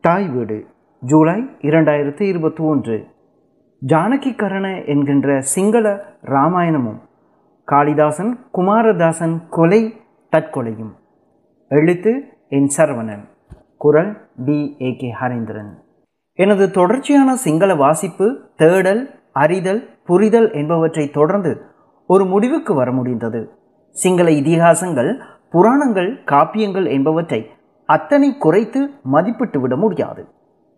தாய் வீடு ஜூலை இரண்டாயிரத்தி இருபத்தி ஒன்று ஜானகிகரண என்கின்ற சிங்கள இராமாயணமும் காளிதாசன் குமாரதாசன் கொலை தற்கொலையும். எழுத்து என் சரவணன். குரல் டி. ஏ. கே. ஹரேந்திரன். எனது தொடர்ச்சியான சிங்கள வாசிப்பு தேடல் அறிதல் புரிதல் என்பவற்றை தொடர்ந்து ஒரு முடிவுக்கு வர முடிந்தது. சிங்கள இதிகாசங்கள் புராணங்கள் காப்பியங்கள் என்பவற்றை அத்தனை குறைத்து மதிப்பிட்டு விட முடியாது.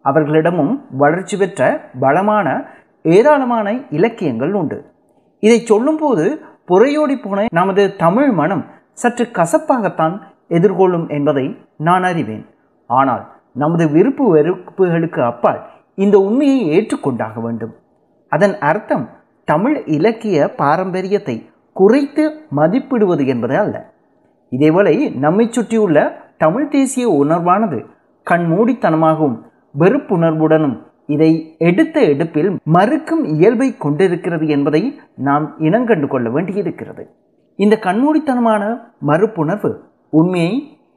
அவர்களிடமும் வளர்ச்சி பெற்ற பலமான ஏராளமான இலக்கியங்கள் உண்டு. இதை சொல்லும்போது புறையோடி போன நமது தமிழ் மனம் சற்று கசப்பாகத்தான் எதிர்கொள்ளும் என்பதை நான் அறிவேன். ஆனால் நமது விருப்பு வெறுப்புகளுக்கு அப்பால் இந்த உண்மையை ஏற்றுக்கொண்டாக வேண்டும். அதன் அர்த்தம் தமிழ் இலக்கிய பாரம்பரியத்தை குறைத்து மதிப்பிடுவது என்பது அல்ல. இதேவேளை நம்மை சுற்றியுள்ள தமிழ் தேசிய உணர்வானது கண்மூடித்தனமாகவும் வெறுப்புணர்வுடனும் இதை எடுத்த எடுப்பில் மறுக்கும் இயல்பை கொண்டிருக்கிறது என்பதை நாம் இனங்கண்டு கொள்ள வேண்டியிருக்கிறது. இந்த கண்மூடித்தனமான மறுப்புணர்வு உண்மையை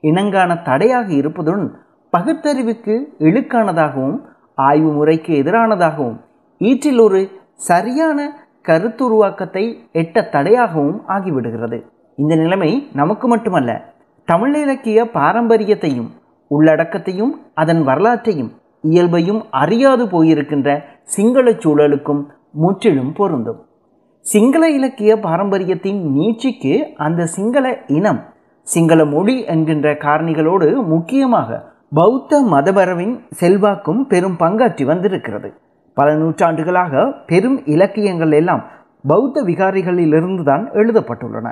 இனங்கான தடையாக இருப்பதுடன் பகுத்தறிவுக்கு இழுக்கானதாகவும் ஆய்வு முறைக்கு எதிரானதாகவும் ஈற்றில் ஒரு சரியான கருத்துருவாக்கத்தை எட்ட தடையாகவும் ஆகிவிடுகிறது. இந்த நிலைமை நமக்கு மட்டுமல்ல தமிழ் இலக்கிய பாரம்பரியத்தையும் உள்ளடக்கத்தையும் அதன் வரலாற்றையும் இயல்பையும் அறியாது போயிருக்கின்ற சிங்கள சூழலுக்கும் முற்றிலும் பொருந்தும். சிங்கள இலக்கிய பாரம்பரியத்தின் நீட்சிக்கு அந்த சிங்கள இனம் சிங்கள மொழி என்கின்ற காரணிகளோடு முக்கியமாக பௌத்த மதபரவின் செல்வாக்கும் பெரும் பங்காற்றி வந்திருக்கிறது. பல நூற்றாண்டுகளாக பெரும் இலக்கியங்கள் எல்லாம் பௌத்த விகாரிகளிலிருந்து தான் எழுதப்பட்டுள்ளன.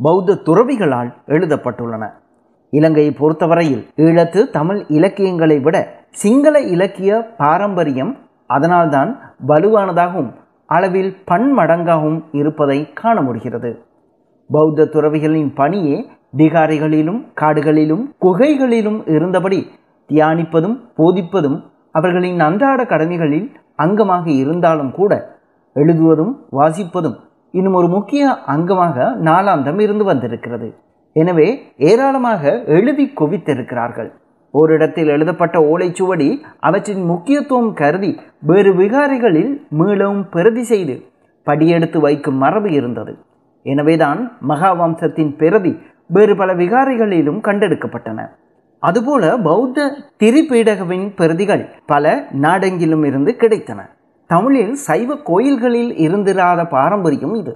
பௌத்த துறவிகளால் எழுதப்பட்டுள்ளன. இலங்கையை பொறுத்தவரையில் ஈழத்து தமிழ் இலக்கியங்களை விட சிங்கள இலக்கிய பாரம்பரியம் அதனால்தான் வலுவானதாகவும் அளவில் பன்மடங்காகவும் இருப்பதை காண முடிகிறது. பௌத்த துறவிகளின் பணியே பிகாரிகளிலும் காடுகளிலும் குகைகளிலும் இருந்தபடி தியானிப்பதும் போதிப்பதும் அவர்களின் அன்றாட கடமைகளில் அங்கமாக இருந்தாலும் கூட எழுதுவதும் வாசிப்பதும் இன்னும் ஒரு முக்கிய அங்கமாக நாளாந்தம் இருந்து வந்திருக்கிறது. எனவே ஏராளமாக எழுதி குவித்திருக்கிறார்கள். ஓரிடத்தில் எழுதப்பட்ட ஓலைச்சுவடி அவற்றின் முக்கியத்துவம் கருதி வேறு விகாரிகளில் மீளவும் பிரதி செய்து படியெடுத்து வைக்கும் மரபு இருந்தது. எனவேதான் மகாவம்சத்தின் பிரதி வேறு பல விகாரிகளிலும் கண்டெடுக்கப்பட்டன. அதுபோல பௌத்த திரிபீடகவின் பிரதிகள் பல நாடெங்கிலும் இருந்து கிடைத்தன. தமிழில் சைவ கோயில்களில் இருந்திராத பாரம்பரியம் இது.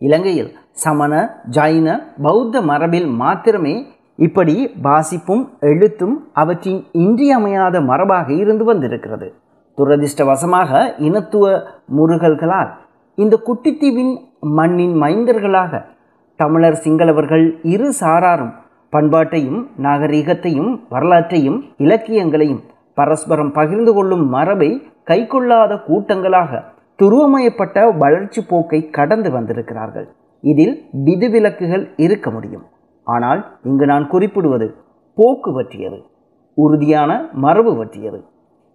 இலங்கையில் சமண ஜைன பௌத்த மரபில் மாத்திரமே இப்படி வாசிப்பும் எழுத்தும் அவற்றின் இன்றியமையாத மரபாக இருந்து வந்திருக்கிறது. துரதிர்ஷ்டவசமாக இனத்துவ முருகல்களால் இந்த குட்டித்தீவின் மண்ணின் மைந்தர்களாக தமிழர் சிங்களவர்கள் இரு சாராரும் பண்பாட்டையும் நாகரிகத்தையும் வரலாற்றையும் இலக்கியங்களையும் பரஸ்பரம் பகிர்ந்து கொள்ளும் மரபை கைக்கொள்ளாத கூட்டங்களாக துருவமயப்பட்ட வளர்ச்சி போக்கை கடந்து வந்திருக்கிறார்கள். இதில் விதிவிலக்குகள் இருக்க முடியும். ஆனால் இங்கு நான் குறிப்பிடுவது போக்கு பற்றியது உறுதியான மரபு பற்றியது.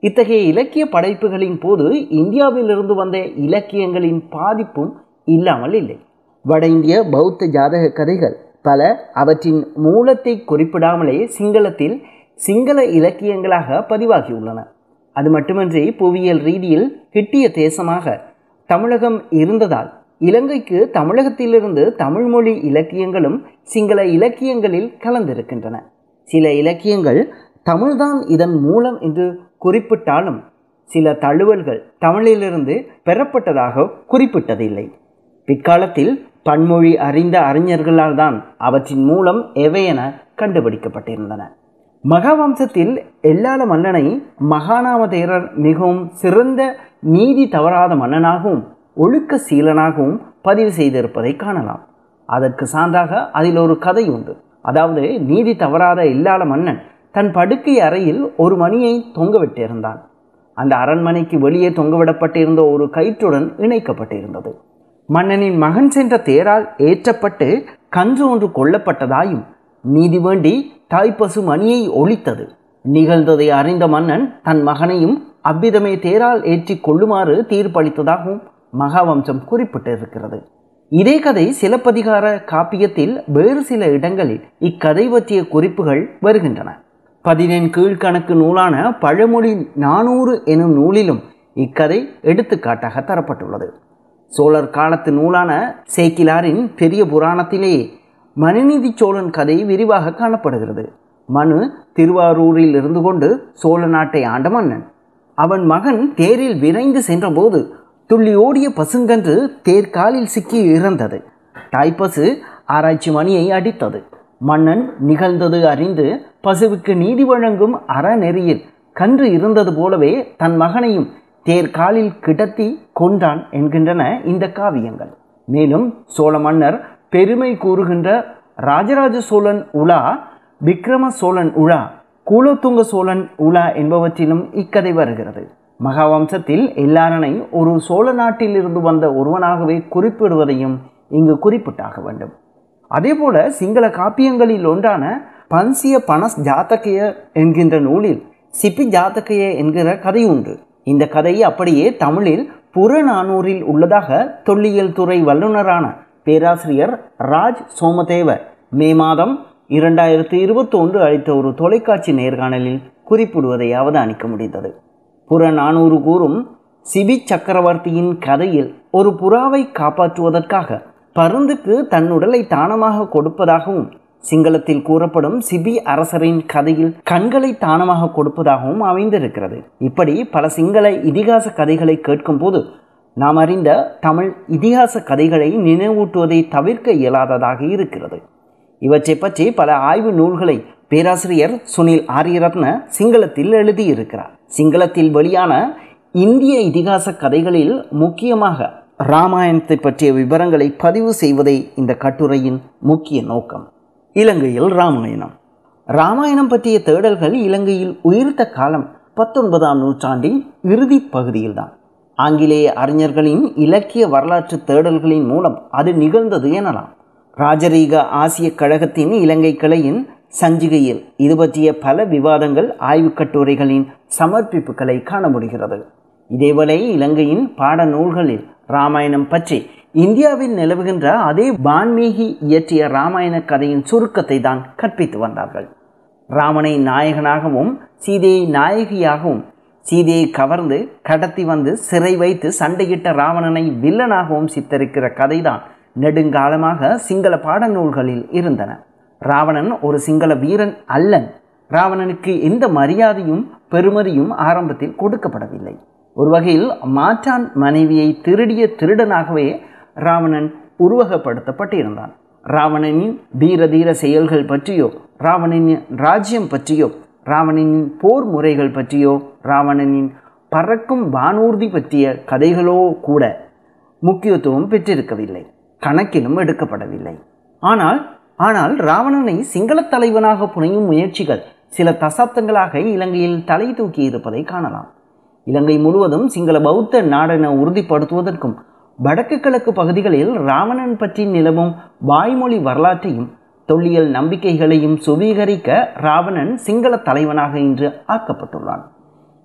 இத்தகைய இலக்கிய படைப்புகளின் போது இந்தியாவிலிருந்து வந்த இலக்கியங்களின் பாதிப்பும் இல்லாமல் இல்லை. வட இந்திய பௌத்த ஜாதக கதைகள் பல அவற்றின் மூலத்தை குறிப்பிடாமலே சிங்களத்தில் சிங்கள இலக்கியங்களாக பதிவாகியுள்ளன. அது மட்டுமின்றி புவியியல் ரீதியில் கிட்டிய தேசமாக தமிழகம் இருந்ததால் இலங்கைக்கு தமிழகத்திலிருந்து தமிழ்மொழி இலக்கியங்களும் சிங்கள இலக்கியங்களில் கலந்திருக்கின்றன. சில இலக்கியங்கள் தமிழ்தான் இதன் மூலம் என்று குறிப்பிட்டாலும் சில தழுவல்கள் தமிழிலிருந்து பெறப்பட்டதாக குறிப்பிட்டதில்லை. பிற்காலத்தில் பன்மொழி அறிந்த அறிஞர்களால் தான் அவற்றின் மூலம் எவையென கண்டுபிடிக்கப்பட்டிருந்தன. மகாவம்சத்தில் எல்லால மன்னனை மகாநாமதேரர் மிகவும் சிறந்த நீதி தவறாத மன்னனாகவும் ஒழுக்க சீலனாகவும் பதிவு செய்திருப்பதை காணலாம். அதற்கு சான்றாக அதில் ஒரு கதை உண்டு. அதாவது நீதி தவறாத இல்லாத மன்னன் தன் படுக்கை அறையில் ஒரு மணியை தொங்கவிட்டிருந்தான் அந்த அரண்மனைக்கு வெளியே தொங்கவிடப்பட்டிருந்த ஒரு கயிற்றுடன் இணைக்கப்பட்டிருந்தது. மன்னனின் மகன் சென்ற தேரால் ஏற்றப்பட்டு கன்று ஒன்று கொல்லப்பட்டதாயும் நீதி வேண்டி தாய்ப்பசு மணியை ஒழித்தது. நிகழ்ந்ததை அறிந்த மன்னன் தன் மகனையும் அவ்விதமே தேரால் ஏற்றி கொள்ளுமாறு தீர்ப்பளித்ததாகவும் மகாவம்சம் குறிப்பிட்டிருக்கிறது. இதே கதை சிலப்பதிகார காப்பியத்தில் வேறு சில இடங்களில் இக்கதை பற்றிய குறிப்புகள் வருகின்றன. பதினெண் கீழ்கணக்கு நூலான பழமொழி நானூறு எனும் நூலிலும் இக்கதை எடுத்துக்காட்டாக தரப்பட்டுள்ளது. சோழர் காலத்து நூலான சேக்கிலாரின் பெரிய புராணத்திலேயே மனுநீதி சோழன் கதை விரிவாக காணப்படுகிறது. மனு திருவாரூரில் இருந்து கொண்டு சோழ நாட்டை ஆண்ட மன்னன். அவன் மகன் தேரில் விரைந்து சென்றபோது துள்ளி ஓடிய பசுங்கன்று தேர்காலில் சிக்கி இறந்தது. தாய்ப்பசு ஆராய்ச்சி மணியை அடித்தது. மன்னன் நிகழ்ந்தது அறிந்து பசுவுக்கு நீதி வழங்கும் அறநெறியில் கன்று இருந்தது போலவே தன் மகனையும் தேர்காலில் கிடத்தி கொண்டான் என்கின்றன இந்த காவியங்கள். மேலும் சோழ மன்னர் பெருமை கூறுகின்ற ராஜராஜ சோழன் உலா விக்ரம சோழன் உலா கூலத்துங்க சோழன் உலா என்பவற்றிலும் இக்கதை வருகிறது. மகாவம்சத்தில் எல்லாரனை ஒரு சோழ நாட்டிலிருந்து வந்த ஒருவனாகவே குறிப்பிடுவதையும் இங்கு குறிப்பிட்டாக வேண்டும். அதேபோல சிங்கள காப்பியங்களில் ஒன்றான பன்சிய பனஸ் ஜாத்தகைய என்கின்ற நூலில் சிப்பி ஜாத்தகைய என்கிற கதை உண்டு. இந்த கதை அப்படியே தமிழில் புறநானூரில் உள்ளதாக தொல்லியல் துறை வல்லுநரான பேராசிரியர் ராஜ் சோமதேவ மே மாதம் இரண்டாயிரத்தி இருபத்தொன்று அளித்த ஒரு தொலைக்காட்சி நேர்காணலில் குறிப்பிடுவதை அவதானிக்க முடிந்தது. புறநானூறு கூறும் சிபி சக்கரவர்த்தியின் கதையில் ஒரு புறாவை காப்பாற்றுவதற்காக பருந்துக்கு தன் உடலை தானமாக கொடுப்பதாகவும் சிங்களத்தில் கூறப்படும் சிபி அரசரின் கதையில் கண்களை தானமாக கொடுப்பதாகவும் அமைந்திருக்கிறது. இப்படி பல சிங்கள இதிகாச கதைகளை கேட்கும்போது நாம் அறிந்த தமிழ் இதிகாச கதைகளை நினைவூட்டுவதை தவிர்க்க இயலாததாக இருக்கிறது. இவற்றை பற்றி பல ஆய்வு நூல்களை பேராசிரியர் சுனில் ஆரியரத்ன சிங்களத்தில் எழுதியிருக்கிறார். சிங்களத்தில் வெளியான இந்திய இதிகாச கதைகளில் முக்கியமாக ராமாயணத்தை பற்றிய விவரங்களை பதிவு செய்வதே இந்த கட்டுரையின் முக்கிய நோக்கம். இலங்கையில் ராமாயணம். ராமாயணம் பற்றிய தேடல்கள் இலங்கையில் உயிர்த்த காலம் பத்தொன்பதாம் நூற்றாண்டின் இறுதி பகுதியில்தான். ஆங்கிலேய அறிஞர்களின் இலக்கிய வரலாற்று தேடல்களின் மூலம் அது நிகழ்ந்தது எனலாம். ராஜரீக ஆசிய கழகத்தின் இலங்கை கிளையின் சஞ்சிகையில் இது பற்றிய பல விவாதங்கள் ஆய்வுக் கட்டுரைகளின் சமர்ப்பிப்புகளை காண முடிகிறது. இதேவேளை இலங்கையின் பாட நூல்களில் ராமாயணம் பற்றி இந்தியாவில் நிலவுகின்ற அதே வான்மீகி இயற்றிய ராமாயண கதையின் சுருக்கத்தை தான் கற்பித்து வந்தார்கள். ராமனை நாயகனாகவும் சீதையை நாயகியாகவும் சீதையை கவர்ந்து கடத்தி வந்து சிறை வைத்து சண்டையிட்ட ராவணனை வில்லனாகவும் சித்தரிக்கிற கதைதான் நெடுங்காலமாக சிங்கள பாடநூல்களில் இருந்தன. ராவணன் ஒரு சிங்கள வீரன் அல்லன். ராவணனுக்கு எந்த மரியாதையும் பெருமதியும் ஆரம்பத்தில் கொடுக்கப்படவில்லை. ஒரு வகையில் மாற்றான் மனைவியை திருடிய திருடனாகவே ராவணன் உருவகப்படுத்தப்பட்டிருந்தான். ராவணனின் தீர தீர செயல்கள் பற்றியோ ராவணனின் ராஜ்யம் பற்றியோ ராவணனின் போர் முறைகள் பற்றியோ ராவணனின் பறக்கும் வானூர்தி பற்றிய கதைகளோ கூட முக்கியத்துவம் பெற்றிருக்கவில்லை. கணக்கிலும் எடுக்கப்படவில்லை. ஆனால் ஆனால் ராவணனை சிங்களத் தலைவனாக புனையும் முயற்சிகள் சில தசாப்தங்களாக இலங்கையில் தலை தூக்கி இருப்பதை காணலாம். இலங்கை முழுவதும் சிங்கள பௌத்த நாடென உறுதிப்படுத்துவதற்கும் வடக்கு கிழக்கு பகுதிகளில் ராவணன் பற்றி நிலவும் வாய்மொழி வரலாற்றையும் தொல்லியல் நம்பிக்கைகளையும் சுவீகரிக்க ராவணன் சிங்கள தலைவனாக இன்று ஆக்கப்பட்டுள்ளான்.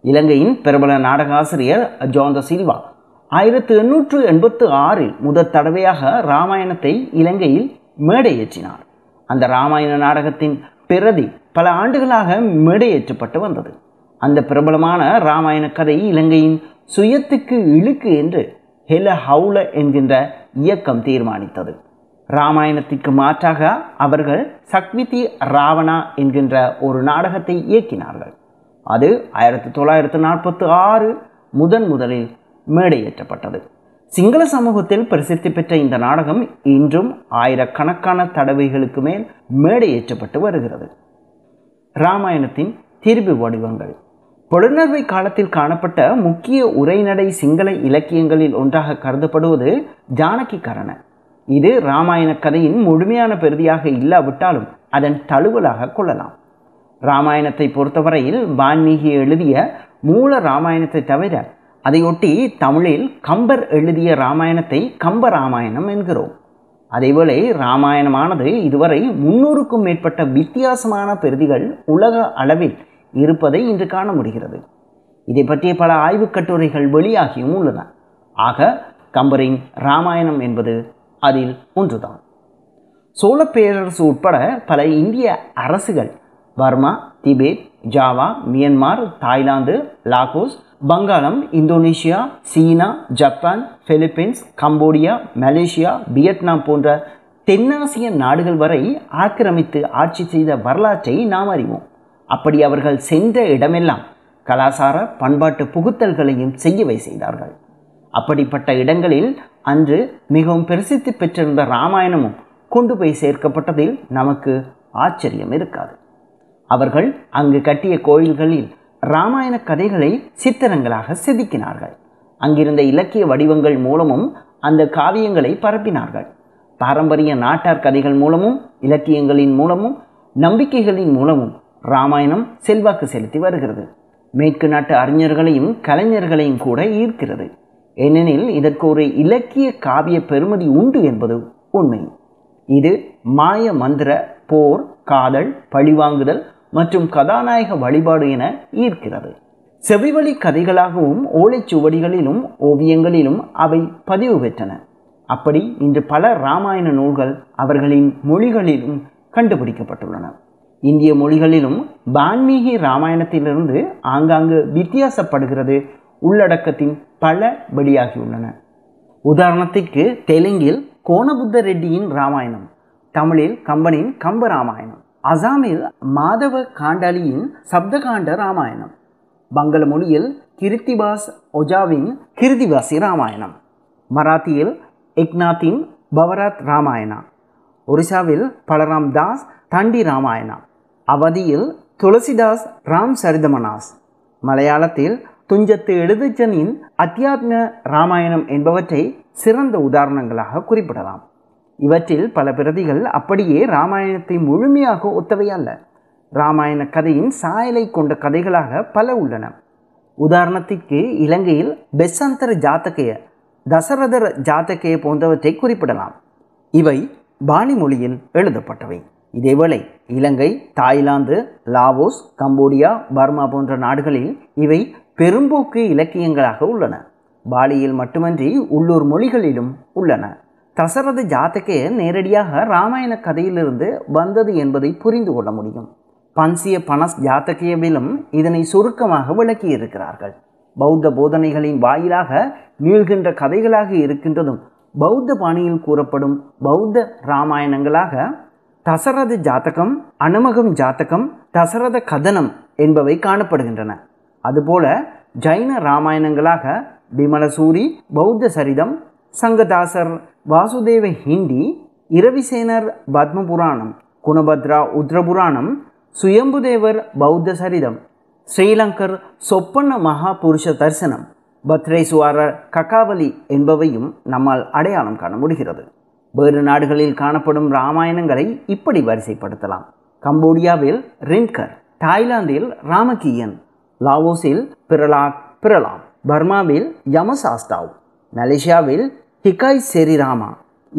இலங்கையின் பிரபல நாடக ஆசிரியர் ஜோந்த சில்வா ஆயிரத்து எண்ணூற்று எண்பத்து ஆறில் முதற் தடவையாக ராமாயணத்தை இலங்கையில் மேடையேற்றினார். அந்த ராமாயண நாடகத்தின் பிரதி பல ஆண்டுகளாக மேடையேற்றப்பட்டு வந்தது. அந்த பிரபலமான ராமாயண கதை இலங்கையின் சுயத்துக்கு இழுக்கு என்று ஹெல ஹவுல என்கின்ற இயக்கம் தீர்மானித்தது. ராமாயணத்திற்கு மாற்றாக அவர்கள் சக்விதி ராவணா என்கின்ற ஒரு நாடகத்தை இயக்கினார்கள். அது ஆயிரத்தி தொள்ளாயிரத்து நாற்பத்தி ஆறு முதன் முதலில் மேடையேற்றப்பட்டது. சிங்கள சமூகத்தில் பிரசித்தி பெற்ற இந்த நாடகம் இன்றும் ஆயிரக்கணக்கான தடவைகளுக்கு மேல் மேடையேற்றப்பட்டு வருகிறது. ராமாயணத்தின் தீர்வு வடிவங்கள். பொழுநர்வை காலத்தில் காணப்பட்ட முக்கிய உரைநடை சிங்கள இலக்கியங்களில் ஒன்றாக கருதப்படுவது ஜானகி கரண இது ராமாயண கதையின் முழுமையான பெருதியாக இல்லாவிட்டாலும் அதன் தழுவலாக கொள்ளலாம். ராமாயணத்தை பொறுத்தவரையில் வான்மீகி எழுதிய மூல ராமாயணத்தை தவிர அதையொட்டி தமிழில் கம்பர் எழுதிய ராமாயணத்தை கம்ப ராமாயணம் என்கிறோம். அதேவேளை ராமாயணமானது இதுவரை முன்னூறுக்கும் மேற்பட்ட வித்தியாசமான பெருதிகள் உலக அளவில் இருப்பதை இன்று காண முடிகிறது. இதை பற்றிய பல ஆய்வுக் கட்டுரைகள் வெளியாகியும் உள்ளன. ஆக கம்பரின் ராமாயணம் என்பது அதில் ஒன்றுதான். சோழ பேரரசு உட்பட பல இந்திய அரசுகள் Burma Tibet Java Myanmar Thailand Laos Bengal Indonesia China Japan Philippines Cambodia Malaysia Vietnam போன்ற தென்னாசிய நாடுகள் வரை ஆக்கிரமித்து ஆட்சி செய்த வரலாற்றை நாம் அறிவோம். அப்படி அவர்கள் சென்ற இடமெல்லாம் கலாசார பண்பாட்டு புகுத்தல்களையும் செய்யவை செய்தார்கள். அப்படிப்பட்ட இடங்களில் அன்று மிகவும் பிரசித்தி பெற்றிருந்த ராமாயணமும் கொண்டு போய் சேர்க்கப்பட்டதில் நமக்கு ஆச்சரியம் இருக்காது. அவர்கள் அங்கு கட்டிய கோயில்களில் இராமாயண கதைகளை சித்திரங்களாக செதுக்கினார்கள். அங்கிருந்த இலக்கிய வடிவங்கள் மூலமும் அந்த காவியங்களை பரப்பினார்கள். பாரம்பரிய நாட்டார் கதைகள் மூலமும் இலக்கியங்களின் மூலமும் நம்பிக்கைகளின் மூலமும் இராமாயணம் செல்வாக்கு செலுத்தி வருகிறது. மேற்கு நாட்டு அறிஞர்களையும் கலைஞர்களையும் கூட ஈர்க்கிறது. ஏனெனில் இதற்கு ஒரு இலக்கிய காவிய பெருமதி உண்டு என்பது உண்மை. இது மாய மந்திர போர் காதல் பழிவாங்குதல் மற்றும் கதாநாயக வழிபாடு என ஈர்க்கிறது. செவிவழி கதைகளாகவும் ஓலைச்சுவடிகளிலும் ஓவியங்களிலும் அவை பதிவு பெற்றன. அப்படி இன்று பல இராமாயண நூல்கள் அவர்களின் மொழிகளிலும் கண்டுபிடிக்கப்பட்டுள்ளன. இந்திய மொழிகளிலும் வான்மீகி இராமாயணத்திலிருந்து ஆங்காங்கு வித்தியாசப்படுகிறது உள்ளடக்கத்தின் பல வெளியாகியுள்ளன உதாரணத்திற்கு தெலுங்கில் கோணபுத்த ரெட்டியின் ராமாயணம் தமிழில் கம்பனின் கம்ப ராமாயணம் அசாமில் மாதவ காண்டாலியின் சப்தகாண்ட ராமாயணம் பங்கள மொழியில் கிருத்திபாஸ் ஒஜாவின் கிருதிவாசி ராமாயணம் மராத்தியில் எக்நாத்தின் பவராத் ராமாயணா ஒரிசாவில் பலராம் தாஸ் தண்டி ராமாயணா அவதியில் துளசிதாஸ் ராம் சரிதமனாஸ் மலையாளத்தில் துஞ்சத்து எழுதுச்சனின் அத்தியாத்ம ராமாயணம் என்பவற்றை சிறந்த உதாரணங்களாக குறிப்பிடலாம். இவற்றில் பல பிரதிகள் அப்படியே ராமாயணத்தை முழுமையாக ஒத்தவை அல்ல. ராமாயண கதையின் சாயலை கொண்ட கதைகளாக பல உள்ளன. உதாரணத்திற்கு இலங்கையில் பெசந்தர ஜாத்தகைய தசரதர ஜாத்தகைய போன்றவற்றை குறிப்பிடலாம். இவை பாணி மொழியில் எழுதப்பட்டவை. இதேவேளை Ilangai Thailand Laos Cambodia Burma போன்ற நாடுகளில் இவை பெரும்போக்கு இலக்கியங்களாக உள்ளன. பாலியில் மட்டுமன்றி உள்ளூர் மொழிகளிலும் உள்ளன. தசரத ஜாத்தகே நேரடியாக ராமாயண கதையிலிருந்து வந்தது என்பதை புரிந்து கொள்ள முடியும். பன்சிய பனஸ் ஜாத்தகியவிலும் இதனை சுருக்கமாக விளக்கியிருக்கிறார்கள். பௌத்த போதனைகளின் வாயிலாக நீள்கின்ற கதைகளாக இருக்கின்றதும் பௌத்த பாணியில் கூறப்படும் பௌத்த இராமாயணங்களாக தசரத ஜாத்தகம் அனுமகம் ஜாத்தகம் தசரத கதனம் என்பவை காணப்படுகின்றன. அதுபோல ஜைன ராமாயணங்களாக விமலசூரி பௌத்த சரிதம் சங்கதாசர் வாசுதேவ ஹிண்டி இரவிசேனர் பத்ம புராணம் குணபத்ரா உத்ரபுராணம் சுயம்புதேவர் பௌத்த சரிதம் ஸ்ரீலங்கர் சொப்பன மகாபுருஷ தரிசனம் பத்ரேசுவாரர் கக்காவலி என்பவையும் நம்மால் அடையாளம் காண முடிகிறது. வேறு நாடுகளில் காணப்படும் ராமாயணங்களை இப்படி வரிசைப்படுத்தலாம். கம்போடியாவில் ரின்கர் தாய்லாந்தில் ராமகியன் லாவோஸில் பிரலாக் பிரலாம் பர்மாவில் யமசாஸ்டாவ் மலேசியாவில் ஹிகாய் செரிராமா.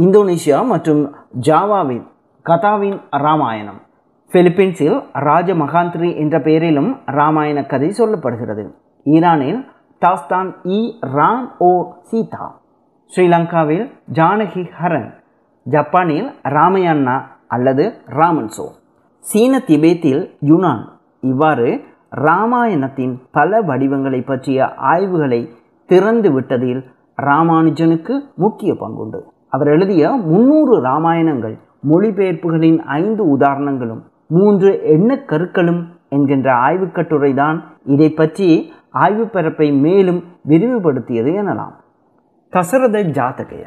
இந்தோனேஷியா மற்றும் ஜாவாவில் கதாவின் ராமாயணம். பிலிப்பீன்ஸில் ராஜ மகாந்திரி என்ற பெயரிலும் ராமாயண கதை சொல்லப்படுகிறது. ஈரானில் தாஸ்தான் இ ராம் ஓ சீதா. ஸ்ரீலங்காவில் ஜானகி ஹரன். ஜப்பானில் ராமயண்ணா அல்லது ராமன் சோ சீன திபேத்தில் யுனான். இவ்வாறு ராமாயணத்தின் பல வடிவங்களை பற்றிய ஆய்வுகளை திறந்து விட்டதில் ராமானுஜனுக்கு முக்கிய பங்குண்டு. அவர் எழுதிய முன்னூறு ராமாயணங்கள் மொழிபெயர்ப்புகளின் ஐந்து உதாரணங்களும் மூன்று எண்ண கருக்களும் என்கின்ற ஆய்வுக்கட்டுரை கட்டுரைதான் இதை பற்றி ஆய்வு பரப்பை மேலும் விரிவுபடுத்தியது எனலாம். தசரத ஜாத்தகைய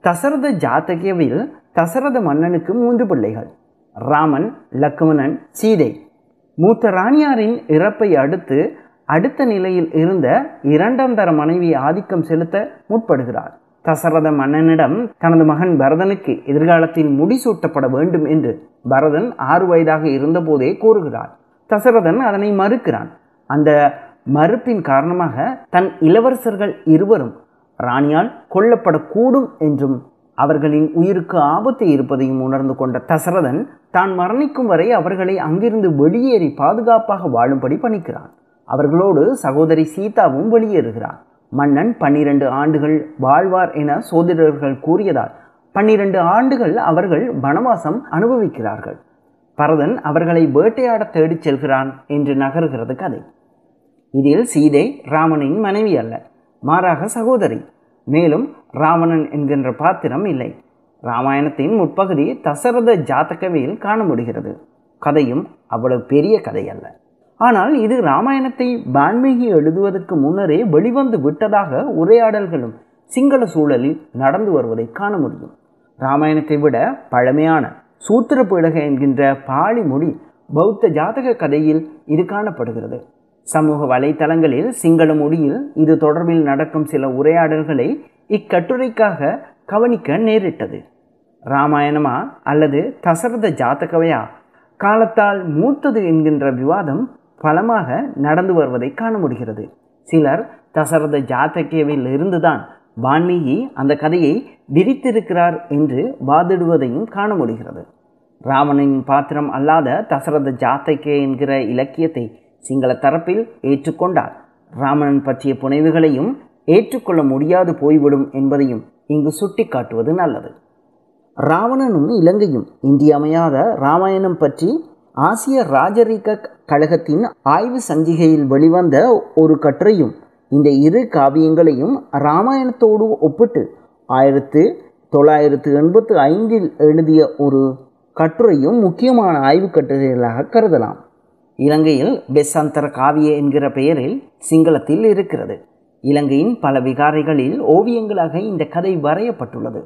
தசரத ஜாத்தகவில் தசரத மன்னனுக்கு மூன்று பிள்ளைகள். ராமன் லக்மணன் சீதை. மூத்த ராணியாரின் இறப்பை அடுத்து அடுத்த நிலையில் இருந்த இரண்டாம் தர மனைவி ஆதிக்கம் செலுத்த முற்படுகிறார். தசரத மன்னனிடம் தனது மகன் பரதனுக்கு எதிர்காலத்தில் முடிசூட்டப்பட வேண்டும் என்று பரதன் ஆறு வயதாக இருந்தபோதே கூறுகிறார். தசரதன் அதனை மறுக்கிறான். அந்த மறுப்பின் காரணமாக தன் இளவரசர்கள் இருவரும் ராணியால் கொல்லப்படக்கூடும் என்றும் அவர்களின் உயிருக்கு ஆபத்து இருப்பதையும் உணர்ந்து கொண்ட தசரதன் தான் மரணிக்கும் வரை அவர்களை அங்கிருந்து வெளியேறி பாதுகாப்பாக வாழும்படி பணிக்கிறான். அவர்களோடு சகோதரி சீதாவும் வெளியேறுகிறார் மன்னன் பன்னிரண்டு ஆண்டுகள் வாழ்வார் என சோதிடர்கள் கூறியதால் பன்னிரண்டு ஆண்டுகள் அவர்கள் வனவாசம் அனுபவிக்கிறார்கள். பரதன் அவர்களை வேட்டையாட தேடிச் செல்கிறான் என்று நகருகிறது கதை. இதில் சீதை ராமனின் மனைவி அல்ல மாறாக சகோதரி. மேலும் ராவணன் என்கின்ற பாத்திரம் இல்லை. ராமாயணத்தின் முற்பகுதி தசரத ஜாதகவையில் காண முடிகிறது கதையும் அவ்வளவு பெரிய கதை அல்ல ஆனால் இது ராமாயணத்தை வான்மீகி எழுதுவதற்கு முன்னரே வெளிவந்து விட்டதாக உரையாடல்களும் சிங்கள சூழலில் நடந்து வருவதை காண முடியும். ராமாயணத்தை விட பழமையான சூத்திரப்பீடக என்கின்ற பாலி மொழி பௌத்த ஜாதக கதையில் இது காணப்படுகிறது. சமூக வலைத்தளங்களில் சிங்கள மொழியில் இது தொடர்பில் நடக்கும் சில உரையாடல்களை இக்கட்டுரைக்காக கவனிக்க நேரிட்டது. ராமாயணமா அல்லது தசரத ஜாத்தகவையா காலத்தால் மூத்தது என்கின்ற விவாதம் பலமாக நடந்து வருவதை காண முடிகிறது. சிலர் தசரத ஜாத்தகவில் இருந்துதான் வான்மீகி அந்த கதையை விரித்திருக்கிறார் என்று வாதிடுவதையும் காண முடிகிறது. ராவணனின் பாத்திரம் அல்லாத தசரத ஜாத்தகே என்கிற இலக்கியத்தை சிங்கள தரப்பில் ஏற்றுக்கொண்டார். ராமணன் பற்றிய புனைவுகளையும் ஏற்றுக்கொள்ள முடியாது போய்விடும் என்பதையும் இங்கு சுட்டிக்காட்டுவது நல்லது. ராவணனும் இலங்கையும் இன்றியமையாத ராமாயணம் பற்றி ஆசிய ராஜரீக கழகத்தின் ஆய்வு சஞ்சிகையில் வெளிவந்த ஒரு கட்டுரையும் இந்த இரு காவியங்களையும் ராமாயணத்தோடு ஒப்பிட்டு ஆயிரத்து தொள்ளாயிரத்து எண்பத்து ஐந்தில் எழுதிய ஒரு கட்டுரையும் முக்கியமான ஆய்வு கட்டுரைகளாக கருதலாம். இலங்கையில் பெசாந்தர காவிய என்கிற பெயரில் சிங்களத்தில் இருக்கிறது. இலங்கையின் பல விகாரைகளில் ஓவியங்களாக இந்த கதை வரையப்பட்டுள்ளது.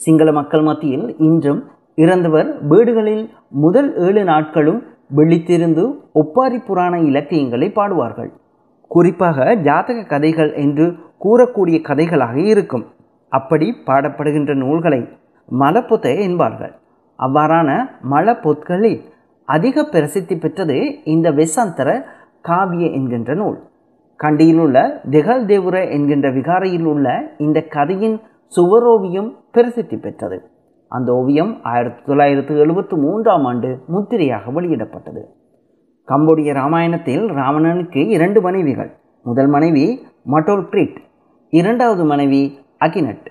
சிங்கள மக்கள் மத்தியில் இன்றும் இறந்தவர் வீடுகளில் முதல் ஏழு நாட்களும் விழித்திருந்து ஒப்பாரி புராண இலக்கியங்களை பாடுவார்கள். குறிப்பாக ஜாதக கதைகள் என்று கூறக்கூடிய கதைகளாக இருக்கும். அப்படி பாடப்படுகின்ற நூல்களை மலப்பொத்தை என்பார்கள். அவ்வாறான மலப்பொத்களில் அதிக பிரசித்தி பெற்றது இந்த வெசாந்தர காவிய என்கின்ற நூல். கண்டியிலுள்ள திகழ் தேவுர என்கின்ற விகாரையில் உள்ள இந்த கதையின் சுவரோவியம் பிரசித்தி பெற்றது. அந்த ஓவியம் ஆயிரத்தி தொள்ளாயிரத்து எழுபத்தி மூன்றாம் ஆண்டு முத்திரையாக வெளியிடப்பட்டது. கம்போடிய ராமாயணத்தில் ராவணனுக்கு இரண்டு மனைவிகள் முதல் மனைவி மட்டோல் கிரிட் இரண்டாவது மனைவி அகினட்.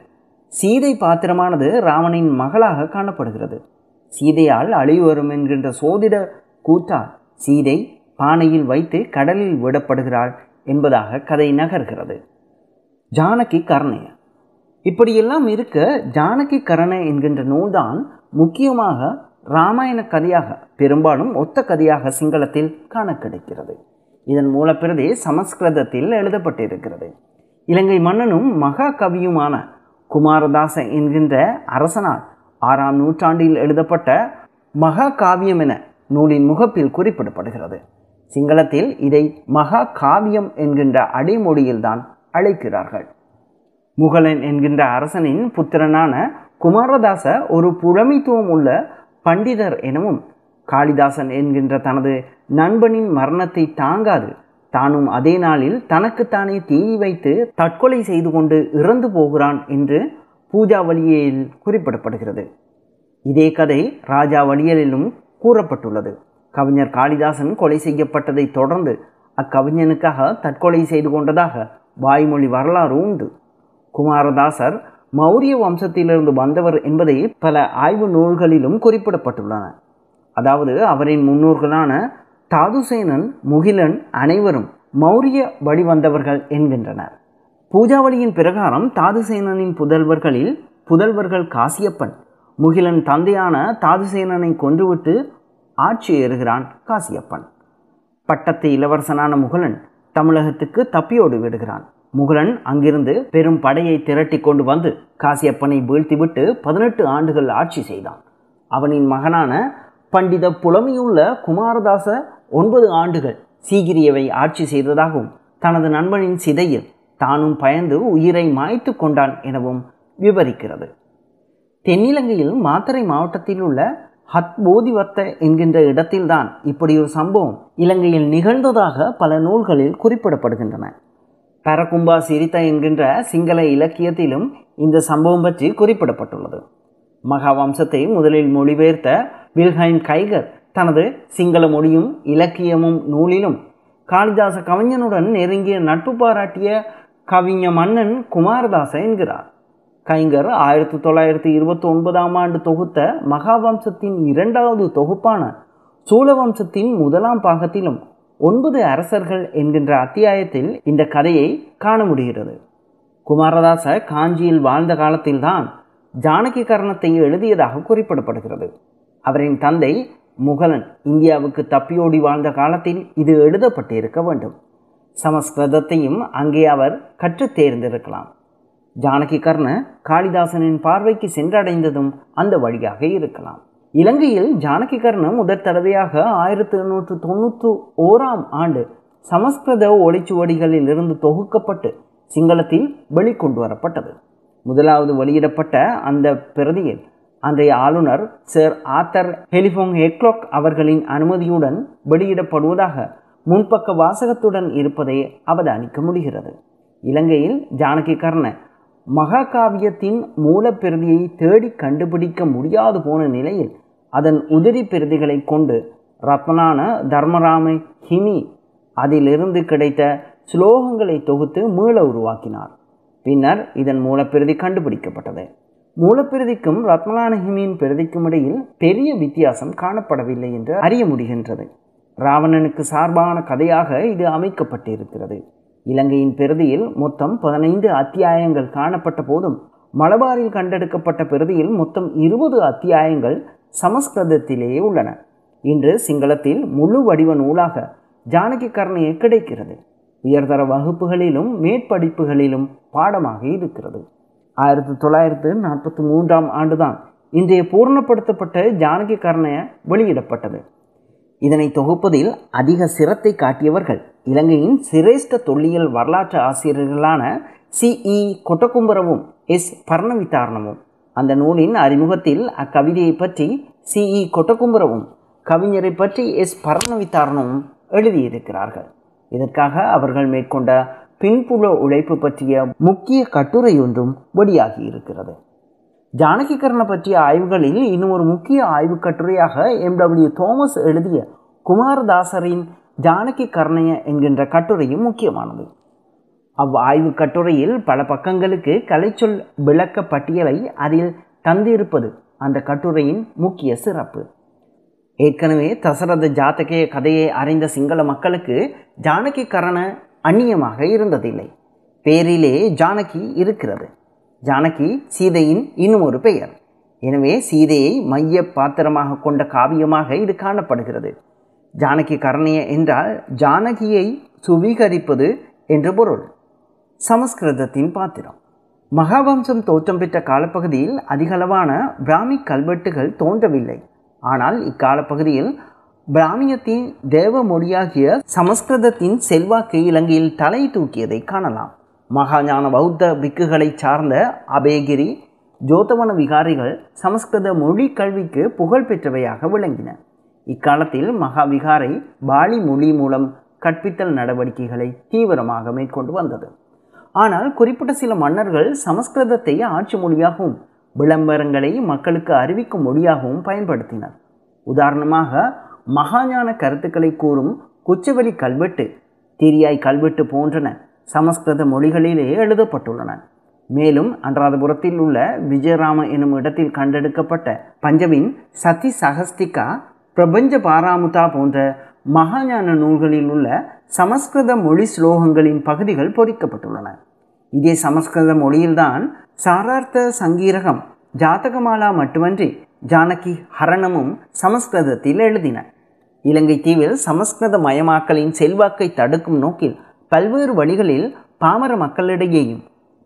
சீதை பாத்திரமானது ராவணின் மகளாக காணப்படுகிறது. சீதையால் அழிவு வரும் என்கின்ற சோதிட கூத்தால் சீதை பானையில் வைத்து கடலில் விடப்படுகிறாள் என்பதாக கதை நகர்கிறது. ஜானகி கர்ணைய இப்படியெல்லாம் இருக்க ஜானகி கரணை என்கின்ற நூல்தான் முக்கியமாக இராமாயண கதையாக பெரும்பாலும் ஒத்த கதையாக சிங்களத்தில் காண கிடைக்கிறது இதன் மூலப்பிரதி சமஸ்கிருதத்தில் எழுதப்பட்டிருக்கிறது. இலங்கை மன்னனும் மகா கவியுமான குமாரதாச என்கின்ற அரசனால் ஆறாம் நூற்றாண்டில் எழுதப்பட்ட மகா காவியம் என நூலின் முகப்பில் குறிப்பிடப்படுகிறது. சிங்களத்தில் இதை மகா காவியம் என்கின்ற அடைமொழியில்தான் அழைக்கிறார்கள். முகலன் என்கின்ற அரசனின் புத்திரனான குமாரதாச ஒரு புழமைத்துவம் உள்ள பண்டிதர் எனவும் காளிதாசன் என்கின்ற தனது நண்பனின் மரணத்தை தாங்காது தானும் அதே நாளில் தனக்குத்தானே தீ வைத்து தற்கொலை செய்து கொண்டு இறந்து போகிறான் என்று பூஜாவளியில் குறிப்பிடப்படுகிறது. இதே கதை ராஜா வழியலிலும் கூறப்பட்டுள்ளது. கவிஞர் காளிதாசன் கொலை செய்யப்பட்டதை தொடர்ந்து அக்கவிஞனுக்காக தற்கொலை செய்து கொண்டதாக வாய்மொழி வரலாறு உண்டு. குமாரதாசர் மௌரிய வம்சத்திலிருந்து வந்தவர் என்பதை பல ஆய்வு நூல்களிலும் குறிப்பிடப்பட்டுள்ளன. அதாவது அவரின் முன்னோர்களான தாதுசேனன் முகிலன் அனைவரும் மௌரிய வழிவந்தவர்கள் என்கின்றனர். பூஜாவளியின் பிரகாரம் தாதுசேனனின் புதல்வர்களில் புதல்வர்கள் காசியப்பன். முகிலன் தந்தையான தாதுசேனனை கொன்றுவிட்டு ஆட்சி ஏறுகிறான் காசியப்பன். பட்டத்து இளவரசனான முகலன் தமிழகத்துக்கு தப்பியோடு விடுகிறான். முகலன் அங்கிருந்து பெரும் படையை திரட்டி கொண்டு வந்து காசியப்பனை வீழ்த்திவிட்டு பதினெட்டு ஆண்டுகள் ஆட்சி செய்தான். அவனின் மகனான பண்டித புலமையுள்ள குமாரதாச ஒன்பது ஆண்டுகள் சீகிரியவை ஆட்சி செய்ததாகவும் தனது நண்பனின் சிதையில் தானும் பயந்து உயிரை மாய்த்து கொண்டான் எனவும் விவரிக்கிறது. தென்னிலங்கையில் மாத்தறை மாவட்டத்தில் உள்ள ஹத்போதிவத்த என்கின்ற இடத்தில்தான் இப்படி ஒரு சம்பவம் இலங்கையில் நிகழ்ந்ததாக பல நூல்களில் குறிப்பிடப்படுகின்றன. பரகும்பா சிரித்த என்கின்ற சிங்கள இலக்கியத்திலும் இந்த சம்பவம் பற்றி குறிப்பிடப்பட்டுள்ளது. மகாவம்சத்தை முதலில் மொழிபெயர்த்த வில்ஹைம் கைகர் தனது சிங்கள மொழியும் இலக்கியமும் நூலிலும் காளிதாச கவிஞனுடன் நெருங்கிய நட்பு பாராட்டிய கவிஞ மன்னன் குமாரதாச என்கிறார். கைங்கர் ஆயிரத்தி தொள்ளாயிரத்தி இருபத்தி ஒன்பதாம் ஆண்டு தொகுத்த மகாவம்சத்தின் இரண்டாவது தொகுப்பான சூழவம்சத்தின் முதலாம் பாகத்திலும் ஒன்பது அரசர்கள் என்கின்ற அத்தியாயத்தில் இந்த கதையை காண முடிகிறது. குமாரதாச காஞ்சியில் வாழ்ந்த காலத்தில்தான் ஜானகி கர்ணத்தை எழுதியதாக குறிப்பிடப்படுகிறது. அவரின் தந்தை முகலன் இந்தியாவுக்கு தப்பியோடி வாழ்ந்த காலத்தில் இது எழுதப்பட்டிருக்க வேண்டும். சமஸ்கிருதத்தையும் அங்கே அவர் கற்று தேர்ந்திருக்கலாம். ஜானகி கர்ண காளிதாசனின் பார்வைக்கு சென்றடைந்ததும் அந்த வழியாக இருக்கலாம். இலங்கையில் ஜானகி கர்ண முதற் தடவையாக ஆயிரத்தி எண்ணூற்று தொண்ணூற்று ஓராம் ஆண்டு சமஸ்கிருத ஒளிச்சுவடிகளில் இருந்து தொகுக்கப்பட்டு சிங்களத்தில் வெளிக்கொண்டு வரப்பட்டது முதலாவது வெளியிடப்பட்ட அந்த பிரதியில் அன்றைய ஆளுநர் சர் ஆத்தர் ஹெலிஃபோங் ஹெக்லோக் அவர்களின் அனுமதியுடன் வெளியிடப்படுவதாக முன்பக்க வாசகத்துடன் இருப்பதை அவதானிக்க முடிகிறது. இலங்கையில் ஜானகி கர்ண மகாகாவியத்தின் மூலப்பிரதியை தேடி கண்டுபிடிக்க முடியாது போன நிலையில் அதன் உதிரி பிரதிகளை கொண்டு ரத்னான தர்மராம ஹிமி அதிலிருந்து கிடைத்த ஸ்லோகங்களை தொகுத்து மீள உருவாக்கினார். பின்னர் இதன் மூலப்பிரதி கண்டுபிடிக்கப்பட்டது. மூலப்பிரதிக்கும் ரத்மலானஹிமியின் பிரதிக்கும் இடையில் பெரிய வித்தியாசம் காணப்படவில்லை என்று அறிய முடிகின்றது. ராவணனுக்கு சார்பான கதையாக இது அமைக்கப்பட்டிருக்கிறது. இலங்கையின் பிரதியில் மொத்தம் பதினைந்து அத்தியாயங்கள் காணப்பட்ட போதும் மலபாரில் கண்டெடுக்கப்பட்ட பிரதியில் மொத்தம் இருபது அத்தியாயங்கள் சமஸ்கிருதத்திலேயே உள்ளன. இன்று சிங்களத்தில் முழு வடிவ நூலாக ஜானகி கர்ணையை கிடைக்கிறது. உயர்தர வகுப்புகளிலும் மேற்படிப்புகளிலும் பாடமாக இருக்கிறது. ஆயிரத்தி தொள்ளாயிரத்து நாற்பத்தி மூன்றாம் ஆண்டுதான் இன்றைய பூர்ணப்படுத்தப்பட்ட ஜானகி கர்ணைய வெளியிடப்பட்டது. இதனை தொகுப்பதில் அதிக சிரத்தை காட்டியவர்கள். இலங்கையின் சிரேஷ்ட தொல்லியல் வரலாற்று ஆசிரியர்களான சி. இ. கொட்டக்கும்பரவும் எஸ். பர்ணவித்தாரணமும் அந்த நூலின் அறிமுகத்தில் அக்கவிதையை பற்றி சி. இ. கொட்டக்கும்பரவும் கவிஞரை பற்றி எஸ். பர்ணவித்தாரணமும் எழுதியிருக்கிறார்கள். இதற்காக அவர்கள் மேற்கொண்ட பின்புல உழைப்பு பற்றிய முக்கிய கட்டுரை ஒன்றும் வெளியாகி இருக்கிறது ஜானகிகரண பற்றிய ஆய்வுகளில் இன்னும் ஒரு முக்கிய ஆய்வுக் கட்டுரையாக எம் டபிள்யூ தோமஸ் எழுதிய குமாரதாசரின் ஜானகி கர்ணய என்கின்ற கட்டுரையும் முக்கியமானது. அவ் ஆய்வு கட்டுரையில் பல பக்கங்களுக்கு கலைச்சொல் விளக்க பட்டியலை அதில் தந்திருப்பது அந்த கட்டுரையின் முக்கிய சிறப்பு. ஏற்கனவே தசரத ஜாத்தகே கதையை அறிந்த சிங்கள மக்களுக்கு ஜானகி கரண அந்நியமாக இருந்ததில்லை. பேரிலே ஜானகி இருக்கிறது. ஜானகி சீதையின் இன்னும் ஒரு பெயர். எனவே சீதையை மைய பாத்திரமாக கொண்ட காவியமாக இது காணப்படுகிறது. ஜானகி கரணிய என்றால் ஜானகியை சுவீகரிப்பது என்று பொருள். சமஸ்கிருதத்தின் பாத்திரம். மகாவம்சம் தோற்றம் பெற்ற காலப்பகுதியில் அதிகளவான பிராமி கல்வெட்டுகள் தோன்றவில்லை. ஆனால் இக்காலப்பகுதியில் பிராமியத்தின் தேவ மொழியாகிய சமஸ்கிருதத்தின் செல்வாக்கு இலங்கையில் தலை தூக்கியதை காணலாம். மகாஞான பௌத்த பிக்குகளை சார்ந்த அபேகிரி ஜோதவன விகாரிகள் சமஸ்கிருத மொழி கல்விக்கு புகழ் பெற்றவையாக விளங்கின. இக்காலத்தில் மகாவிகாரை பாலி மொழி மூலம் கற்பித்தல் நடவடிக்கைகளை தீவிரமாக மேற்கொண்டு வந்தது. ஆனால் குறிப்பிட்ட சில மன்னர்கள் சமஸ்கிருதத்தை ஆட்சி மொழியாகவும் விளம்பரங்களை மக்களுக்கு அறிவிக்கும் மொழியாகவும் பயன்படுத்தினர். உதாரணமாக மகாஞான கருத்துக்களை கூறும் குச்சவெளி கல்வெட்டு திரியாய் கல்வெட்டு போன்றன. சமஸ்கிருத மொழிகளிலே எழுதப்பட்டுள்ளன. மேலும் அன்றாதபுரத்தில் உள்ள விஜயராம எனும் இடத்தில் கண்டெடுக்கப்பட்ட பஞ்சவின் சதி சகஸ்திகா பிரபஞ்ச பாராமுதா போன்ற மகாஞான நூல்களில் உள்ள சமஸ்கிருத மொழி ஸ்லோகங்களின் பகுதிகள் பொறிக்கப்பட்டுள்ளன. இதே சமஸ்கிருத மொழியில்தான் சாரார்த்த சங்கீரகம் ஜாதகமாலா மட்டுமன்றி ஜானகி ஹரணமும் சமஸ்கிருதத்தில் எழுதின. இலங்கை தீவில் சமஸ்கிருத மயமாக்கலின் செல்வாக்கை தடுக்கும் நோக்கில் பல்வேறு வழிகளில் பாமர மக்களிடையேயும்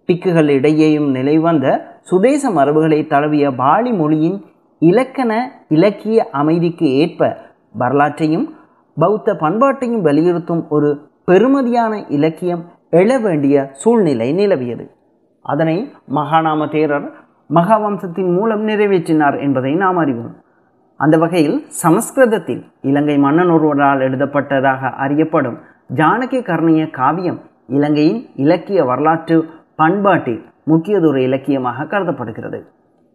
பிக்குகளிடையேயும் நிலைவந்த சுதேச மரபுகளை தழுவிய பாலி மொழியின் இலக்கண இலக்கிய அமைதிக்கு ஏற்ப வரலாற்றையும் பௌத்த பண்பாட்டையும் வலியுறுத்தும் ஒரு பெருமதியான இலக்கியம் எழ வேண்டிய சூழ்நிலை நிலவியது. அதனை மகாநாம தேரர் மகாவம்சத்தின் மூலம் நிறைவேற்றினார் என்பதை நாம் அறிவோம். அந்த வகையில் சமஸ்கிருதத்தில் இலங்கை மன்னன் ஒருவரால் எழுதப்பட்டதாக அறியப்படும் ஜானகி கர்ணிய காவியம் இலங்கையின் இலக்கிய வரலாற்று பண்பாட்டில் முக்கியதொரு இலக்கியமாக கருதப்படுகிறது.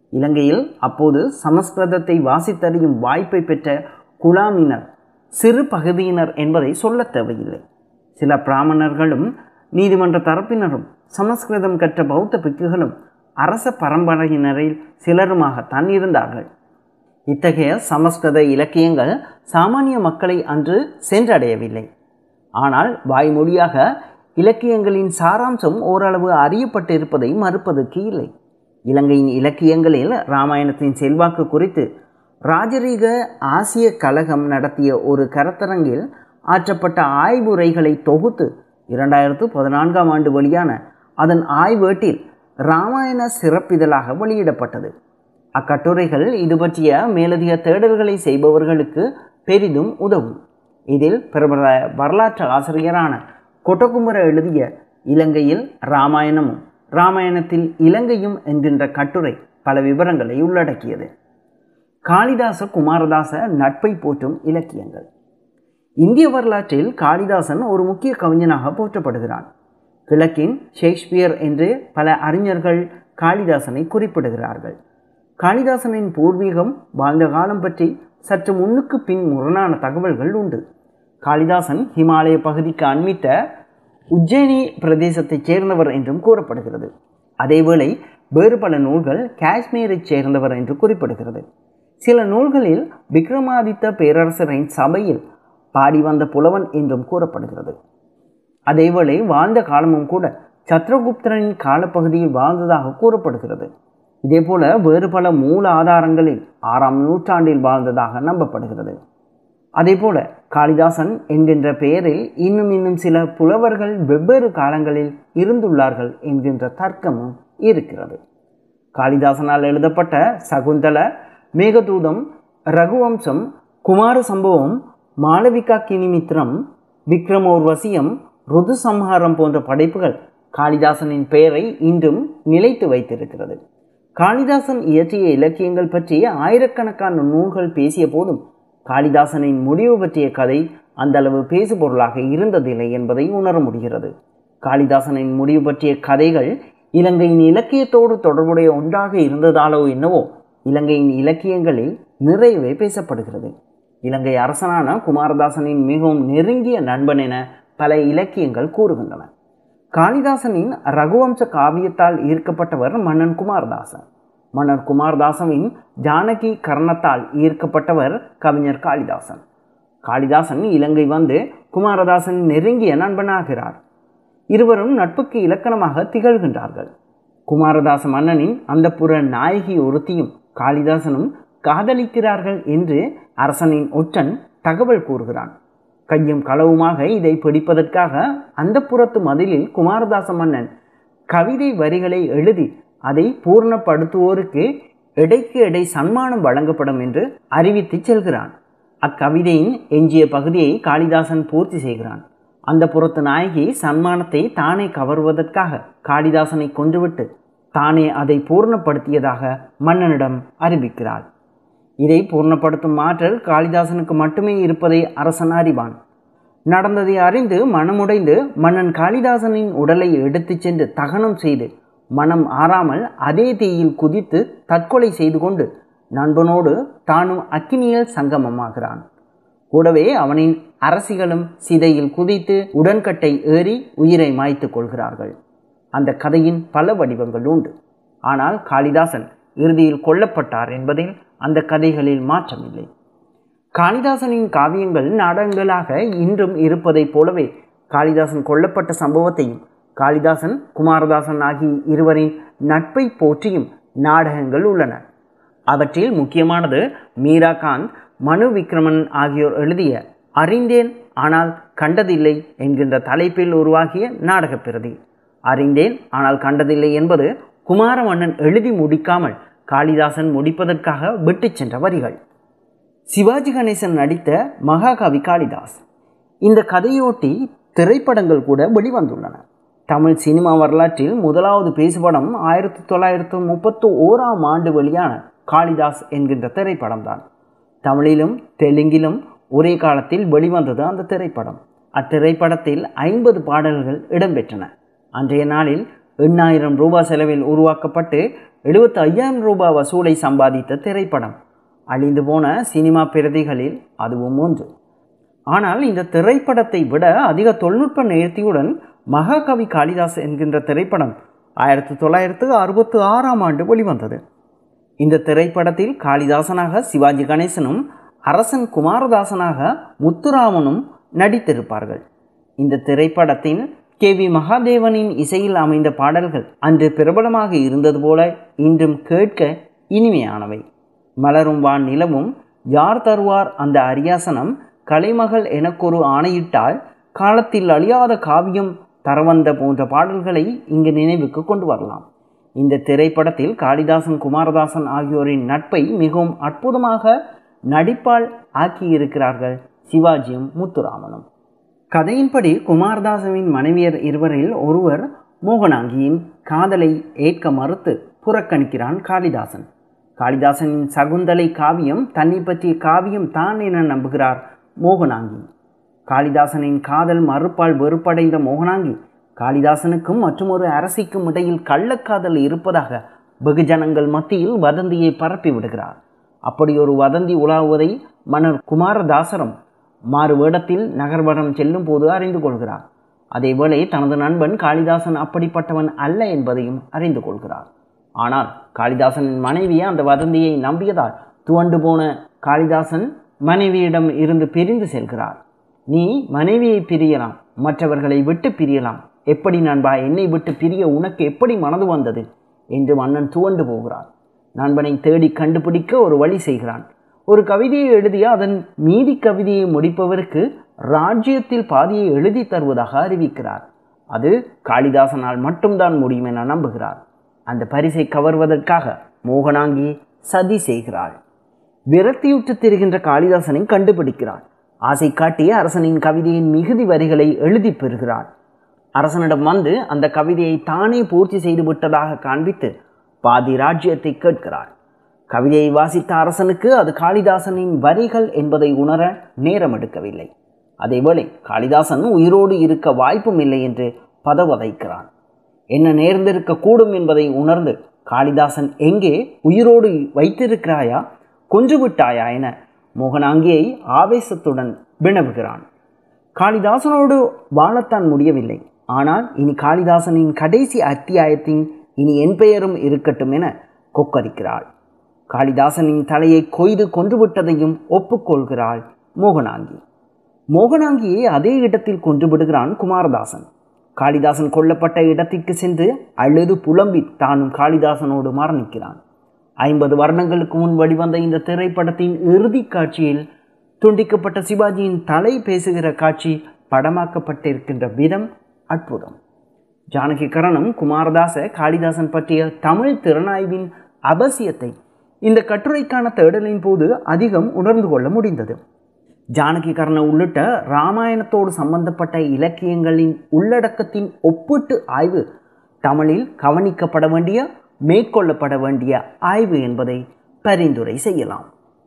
இலங்கையில் அப்போது சமஸ்கிருதத்தை வாசித்தறியும் வாய்ப்பை பெற்ற குலாமினர் சிறு பகுதியினர் என்பதை சொல்லத் தேவையில்லை. சில பிராமணர்களும் நீதிமன்ற தரப்பினரும் சமஸ்கிருதம் கற்ற பௌத்த பிக்குகளும் அரச பரம்பரையினரில் சிலருமாகத்தான் இருந்தார்கள். இத்தகைய சமஸ்கிருத இலக்கியங்கள் சாமானிய மக்களை அன்று சென்றடையவில்லை. ஆனால் வாய்மொழியாக இலக்கியங்களின் சாராம்சம் ஓரளவு அறியப்பட்டிருப்பதை மறுப்பதற்கு இல்லை இலங்கையின் இலக்கியங்களில் இராமாயணத்தின் செல்வாக்கு குறித்து ராஜரீக ஆசிய கழகம் நடத்திய ஒரு கருத்தரங்கில் ஆற்றப்பட்ட ஆய்வுரைகளை தொகுத்து இரண்டாயிரத்து பதினான்காம் ஆண்டு வெளியான அதன் ஆய்வேட்டில் இராமாயண சிறப்பிதழாக வெளியிடப்பட்டது. அக்கட்டுரைகள் இது பற்றிய மேலதிக தேடல்களை செய்பவர்களுக்கு பெரிதும் உதவும். இதில் பிரபல வரலாற்று ஆசிரியரான கொட்டகுமர எழுதிய இலங்கையில் இராமாயணமும் இராமாயணத்தில் இலங்கையும் என்கின்ற கட்டுரை பல விவரங்களை உள்ளடக்கியது. காளிதாச குமாரதாச நட்பை போற்றும் இலக்கியங்கள். இந்திய வரலாற்றில் காளிதாசன் ஒரு முக்கிய கவிஞனாக போற்றப்படுகிறான். கிழக்கின் ஷேக்ஸ்பியர் என்று பல அறிஞர்கள் காளிதாசனை குறிப்பிடுகிறார்கள். காளிதாசனின் பூர்வீகம் வாழ்ந்த காலம் பற்றி சற்று முன்னுக்கு பின் முரணான தகவல்கள் உண்டு. காளிதாசன் ஹிமாலய பகுதிக்கு அண்மித்த உஜ்ஜயினி பிரதேசத்தைச் சேர்ந்தவர் என்றும் கூறப்படுகிறது. அதேவேளை வேறு பல நூல்கள் காஷ்மீரைச் சேர்ந்தவர் என்று குறிப்பிடுகிறது. சில நூல்களில் விக்ரமாதித்த பேரரசரின் சபையில் பாடி வந்த புலவன் என்றும் கூறப்படுகிறது. அதேவேளை வாழ்ந்த காலமும் கூட சத்ரகுப்தனின் காலப்பகுதியில் வாழ்ந்ததாக கூறப்படுகிறது. இதேபோல வேறு பல மூல ஆதாரங்களில் ஆறாம் நூற்றாண்டில் வாழ்ந்ததாக நம்பப்படுகிறது. அதேபோல காளிதாசன் என்கின்ற பெயரில் இன்னும் இன்னும் சில புலவர்கள் வெவ்வேறு காலங்களில் இருந்துள்ளார்கள் என்கின்ற தர்க்கமும் இருக்கிறது. காளிதாசனால் எழுதப்பட்ட சகுந்தல மேகதூதம் ரகுவம்சம் குமார சம்பவம் மாளவிகா கினிமித்ரம் விக்ரமோர்வசியம் ருது சம்ஹாரம் போன்ற படைப்புகள் காளிதாசனின் பெயரை இன்றும் நிலைத்து வைத்திருக்கிறது. காளிதாசன் இயற்றிய இலக்கியங்கள் பற்றி ஆயிரக்கணக்கான நூல்கள் பேசிய போதும் காளிதாசனின் முடிவு பற்றிய கதை அந்த அளவு பேசுபொருளாக இருந்ததில்லை என்பதை உணர முடிகிறது. காளிதாசனின் முடிவு பற்றிய கதைகள் இலங்கையின் இலக்கியத்தோடு தொடர்புடைய ஒன்றாக இருந்ததாலோ என்னவோ இலங்கையின் இலக்கியங்களில் நிறையவே பேசப்படுகிறது. இலங்கை அரசனான குமாரதாசனின் மிகவும் நெருங்கிய நண்பன் என பல இலக்கியங்கள் கூறுகின்றன. காளிதாசனின் ரகுவம்ச காவியத்தால் ஈர்க்கப்பட்டவர் மன்னன் குமாரதாசன். மன்னர் குமாரதாசனின் ஜானகி கர்ணத்தால் ஈர்க்கப்பட்டவர் கவிஞர் காளிதாசன். காளிதாசன் இலங்கை வந்து குமாரதாசன் நெருங்கிய நண்பனாகிறார். இருவரும் நட்புக்கு இலக்கணமாக திகழ்கின்றார்கள். குமாரதாச மன்னனின் அந்த புற நாயகி ஒருத்தியும் காளிதாசனும் காதலிக்கிறார்கள் என்று அரசனின் ஒற்றன் தகவல் கூறுகிறான். கையும் களவுமாக இதை பிடிப்பதற்காக அந்த புறத்து மதிலில் குமாரதாச மன்னன் கவிதை வரிகளை எழுதி அதை பூர்ணப்படுத்துவோருக்கு எடைக்கு எடை சன்மானம் வழங்கப்படும் என்று அறிவித்து செல்கிறான். அக்கவிதையின் எஞ்சிய பகுதியை காளிதாசன் பூர்த்தி செய்கிறான். அந்த புறத்து நாயகி சன்மானத்தை தானே கவருவதற்காக காளிதாசனை கொன்றுவிட்டு தானே அதை பூர்ணப்படுத்தியதாக மன்னனிடம் அறிவிக்கிறாள். இதை பூர்ணப்படுத்தும் ஆற்றல் காளிதாசனுக்கு மட்டுமே இருப்பதை அரசன் அறிவான். நடந்ததை அறிந்து மனமுடைந்து மன்னன் காளிதாசனின் உடலை எடுத்துச் சென்று தகனம் செய்து மனம் ஆறாமல் அதே தீயில் குதித்து தற்கொலை செய்து கொண்டு நண்பனோடு தானும் அக்கினியில் சங்கமமாகிறான். கூடவே அவனின் அரசிகளும் சிதையில் குதித்து உடன்கட்டை ஏறி உயிரை மாய்த்து கொள்கிறார்கள். அந்த கதையின் பல வடிவங்கள் உண்டு. ஆனால் காளிதாசன் இறுதியில் கொல்லப்பட்டார் என்பதில் அந்த கதைகளில் மாற்றமில்லை. காளிதாசனின் காவியங்கள் நாடகங்களாக இன்றும் இருப்பதைப் போலவே காளிதாசன் கொல்லப்பட்ட சம்பவத்தையும் காளிதாசன் குமாரதாசன் ஆகிய இருவரின் நட்பை போற்றியும் நாடகங்கள் உள்ளன. அவற்றில் முக்கியமானது மீராகாந்த் மனு விக்ரமன் ஆகியோர் எழுதிய அறிந்தேன் ஆனால் கண்டதில்லை என்கின்ற தலைப்பில் உருவாகிய நாடகப் பிரதி. அறிந்தேன் ஆனால் கண்டதில்லை என்பது குமாரமன்னன் எழுதி முடிக்காமல் காளிதாசன் முடிப்பதற்காக விட்டுச் சென்ற வரிகள். சிவாஜி கணேசன் நடித்த மகாகவி காளிதாஸ். இந்த கதையொட்டி திரைப்படங்கள் கூட வெளிவந்துள்ளன. தமிழ் சினிமா வரலாற்றில் முதலாவது பேசுபடம் ஆயிரத்தி தொள்ளாயிரத்து முப்பத்து ஓராம் ஆண்டு வெளியான காளிதாஸ் என்கின்ற திரைப்படம்தான். தமிழிலும் தெலுங்கிலும் ஒரே காலத்தில் வெளிவந்தது அந்த திரைப்படம். அத்திரைப்படத்தில் ஐம்பது பாடல்கள் இடம்பெற்றன. அன்றைய நாளில் எண்ணாயிரம் ரூபாய் செலவில் உருவாக்கப்பட்டு எழுபத்து ஐயாயிரம் ரூபாய் வசூலை சம்பாதித்த திரைப்படம். அழிந்து போன சினிமா பிரதிகளில் அதுவும் ஒன்று. ஆனால் இந்த திரைப்படத்தை விட அதிக தொழில்நுட்ப நேர்த்தியுடன் மகாகவி காளிதாஸ் என்கின்ற திரைப்படம் ஆயிரத்தி தொள்ளாயிரத்து அறுபத்தி ஆறாம் ஆண்டு வெளிவந்தது. இந்த திரைப்படத்தில் காளிதாசனாக சிவாஜி கணேசனும் அரசன் குமாரதாசனாக முத்துராமனும் நடித்திருப்பார்கள். இந்த திரைப்படத்தின் கே வி மகாதேவனின் இசையில் அமைந்த பாடல்கள் அன்று பிரபலமாக இருந்தது போல இன்றும் கேட்க இனிமையானவை. மலரும் வான் நிலவும் யார் தருவார் அந்த அரியாசனம் கலைமகள் எனக்கொரு ஆணையிட்டால் காலத்தில் அழியாத காவியம் தரவந்த போன்ற பாடல்களை இங்கு நினைவுக்கு கொண்டு வரலாம். இந்த திரைப்படத்தில் காளிதாசன் குமாரதாசன் ஆகியோரின் நட்பை மிகவும் அற்புதமாக நடிப்பால் ஆக்கியிருக்கிறார்கள் சிவாஜியும் முத்துராமனும். கதையின்படி குமாரதாசவின் மனைவியர் இருவரில் ஒருவர் மோகனாங்கியின் காதலை ஏற்க மறுத்து புறக்கணிக்கிறான் காளிதாசன். காளிதாசனின் சகுந்தலை காவியம் தன்னை பற்றிய காவியம் தான் என நம்புகிறார் மோகனாங்கி. காளிதாசனின் காதல் மறுப்பால் வெறுப்படைந்த மோகனாங்கி காளிதாசனுக்கும் மற்றொரு அரசிக்கும் இடையில் கள்ளக்காதல் இருப்பதாக வெகுஜனங்கள் மத்தியில் வதந்தியை பரப்பி விடுகிறார். அப்படி ஒரு வதந்தி உலாவுவதை மன்னர் குமாரதாசரம் மாறு வேடத்தில் நகர்வரம் செல்லும் போது அறிந்து கொள்கிறார். அதேவேளை தனது நண்பன் காளிதாசன் அப்படிப்பட்டவன் அல்ல என்பதையும் அறிந்து கொள்கிறார். ஆனால் காளிதாசனின் மனைவி அந்த வதந்தியை நம்பியதால் துவண்டு போன காளிதாசன் மனைவியிடம் இருந்து பிரிந்து செல்கிறார். நீ மனைவியை பிரியலாம் மற்றவர்களை விட்டு பிரியலாம். எப்படி நண்பா என்னை விட்டு பிரிய உனக்கு எப்படி மனது வந்தது? என்று மன்னன் துவண்டு போகிறார் நண்பனை தேடி கண்டுபிடிக்க ஒரு வழி செய்கிறான். ஒரு கவிதையை எழுதிய அதன் மீதி கவிதையை முடிப்பவருக்கு ராஜ்யத்தில் பாதியை எழுதி தருவதாக அறிவிக்கிறார். அது காளிதாசனால் மட்டும்தான் முடியும் என நம்புகிறார். அந்த பரிசை கவர்வதற்காக மோகனாங்கி சதி செய்கிறாள். விரத்தியுற்று திரிகின்ற காளிதாசனை கண்டுபிடிக்கிறாள் ஆசை காட்டிய அரசனின் கவிதையின் மிகுதி வரிகளை எழுதி பெறுகிறான் அரசனிடம் வந்து அந்த கவிதையை தானே பூர்த்தி செய்து விட்டதாக காண்பித்து பாதி ராஜ்யத்தை கேட்கிறான் கவிதையை வாசித்த அரசனுக்கு அது காளிதாசனின் வரிகள் என்பதை உணர நேரம் எடுக்கவில்லை. அதேவேளை காளிதாசன் உயிரோடு இருக்க வாய்ப்பும் இல்லை என்று பதவதைக்கிறான் என்ன நேர்ந்திருக்க கூடும் என்பதை உணர்ந்து காளிதாசன் எங்கே உயிரோடு வைத்திருக்கிறாயா? கொஞ்சு விட்டாயா என மோகனாங்கியை ஆவேசத்துடன் வினவுகிறான். காளிதாசனோடு வாழத்தான் முடியவில்லை. ஆனால் இனி காளிதாசனின் கடைசி அத்தியாயத்தின் இனி என் பெயரும் இருக்கட்டும் என கொக்கரிக்கிறாள். காளிதாசனின் தலையை கொய்து கொன்றுவிட்டதையும் ஒப்புக்கொள்கிறாள் மோகனாங்கி. மோகனாங்கியை அதே இடத்தில் கொன்று விடுகிறான் குமாரதாசன். காளிதாசன் கொல்லப்பட்ட இடத்திற்கு சென்று அழுது புலம்பி தானும் காளிதாசனோடு மரணிக்கிறான். ஐம்பது வருடங்களுக்கு முன் வெளிவந்த இந்த திரைப்படத்தின் இறுதி காட்சியில் துண்டிக்கப்பட்ட சிவாஜியின் தலை பேசுகிற காட்சி படமாக்கப்பட்டிருக்கின்ற விதம் அற்புதம். ஜானகி கரணம் குமாரதாச காளிதாசன் பற்றிய தமிழ் திறனாய்வின் அவசியத்தை இந்த கட்டுரைக்கான தேடலின் போது அதிகம் உணர்ந்து கொள்ள முடிந்தது. ஜானகி கர்ண உள்ளிட்ட இராமாயணத்தோடு சம்பந்தப்பட்ட இலக்கியங்களின் உள்ளடக்கத்தின் ஒப்பீட்டு ஆய்வு தமிழில் கவனிக்கப்பட வேண்டிய மேற்கொள்ளப்பட வேண்டிய ஆய்வு என்பதை பரிந்துரை செய்யலாம்.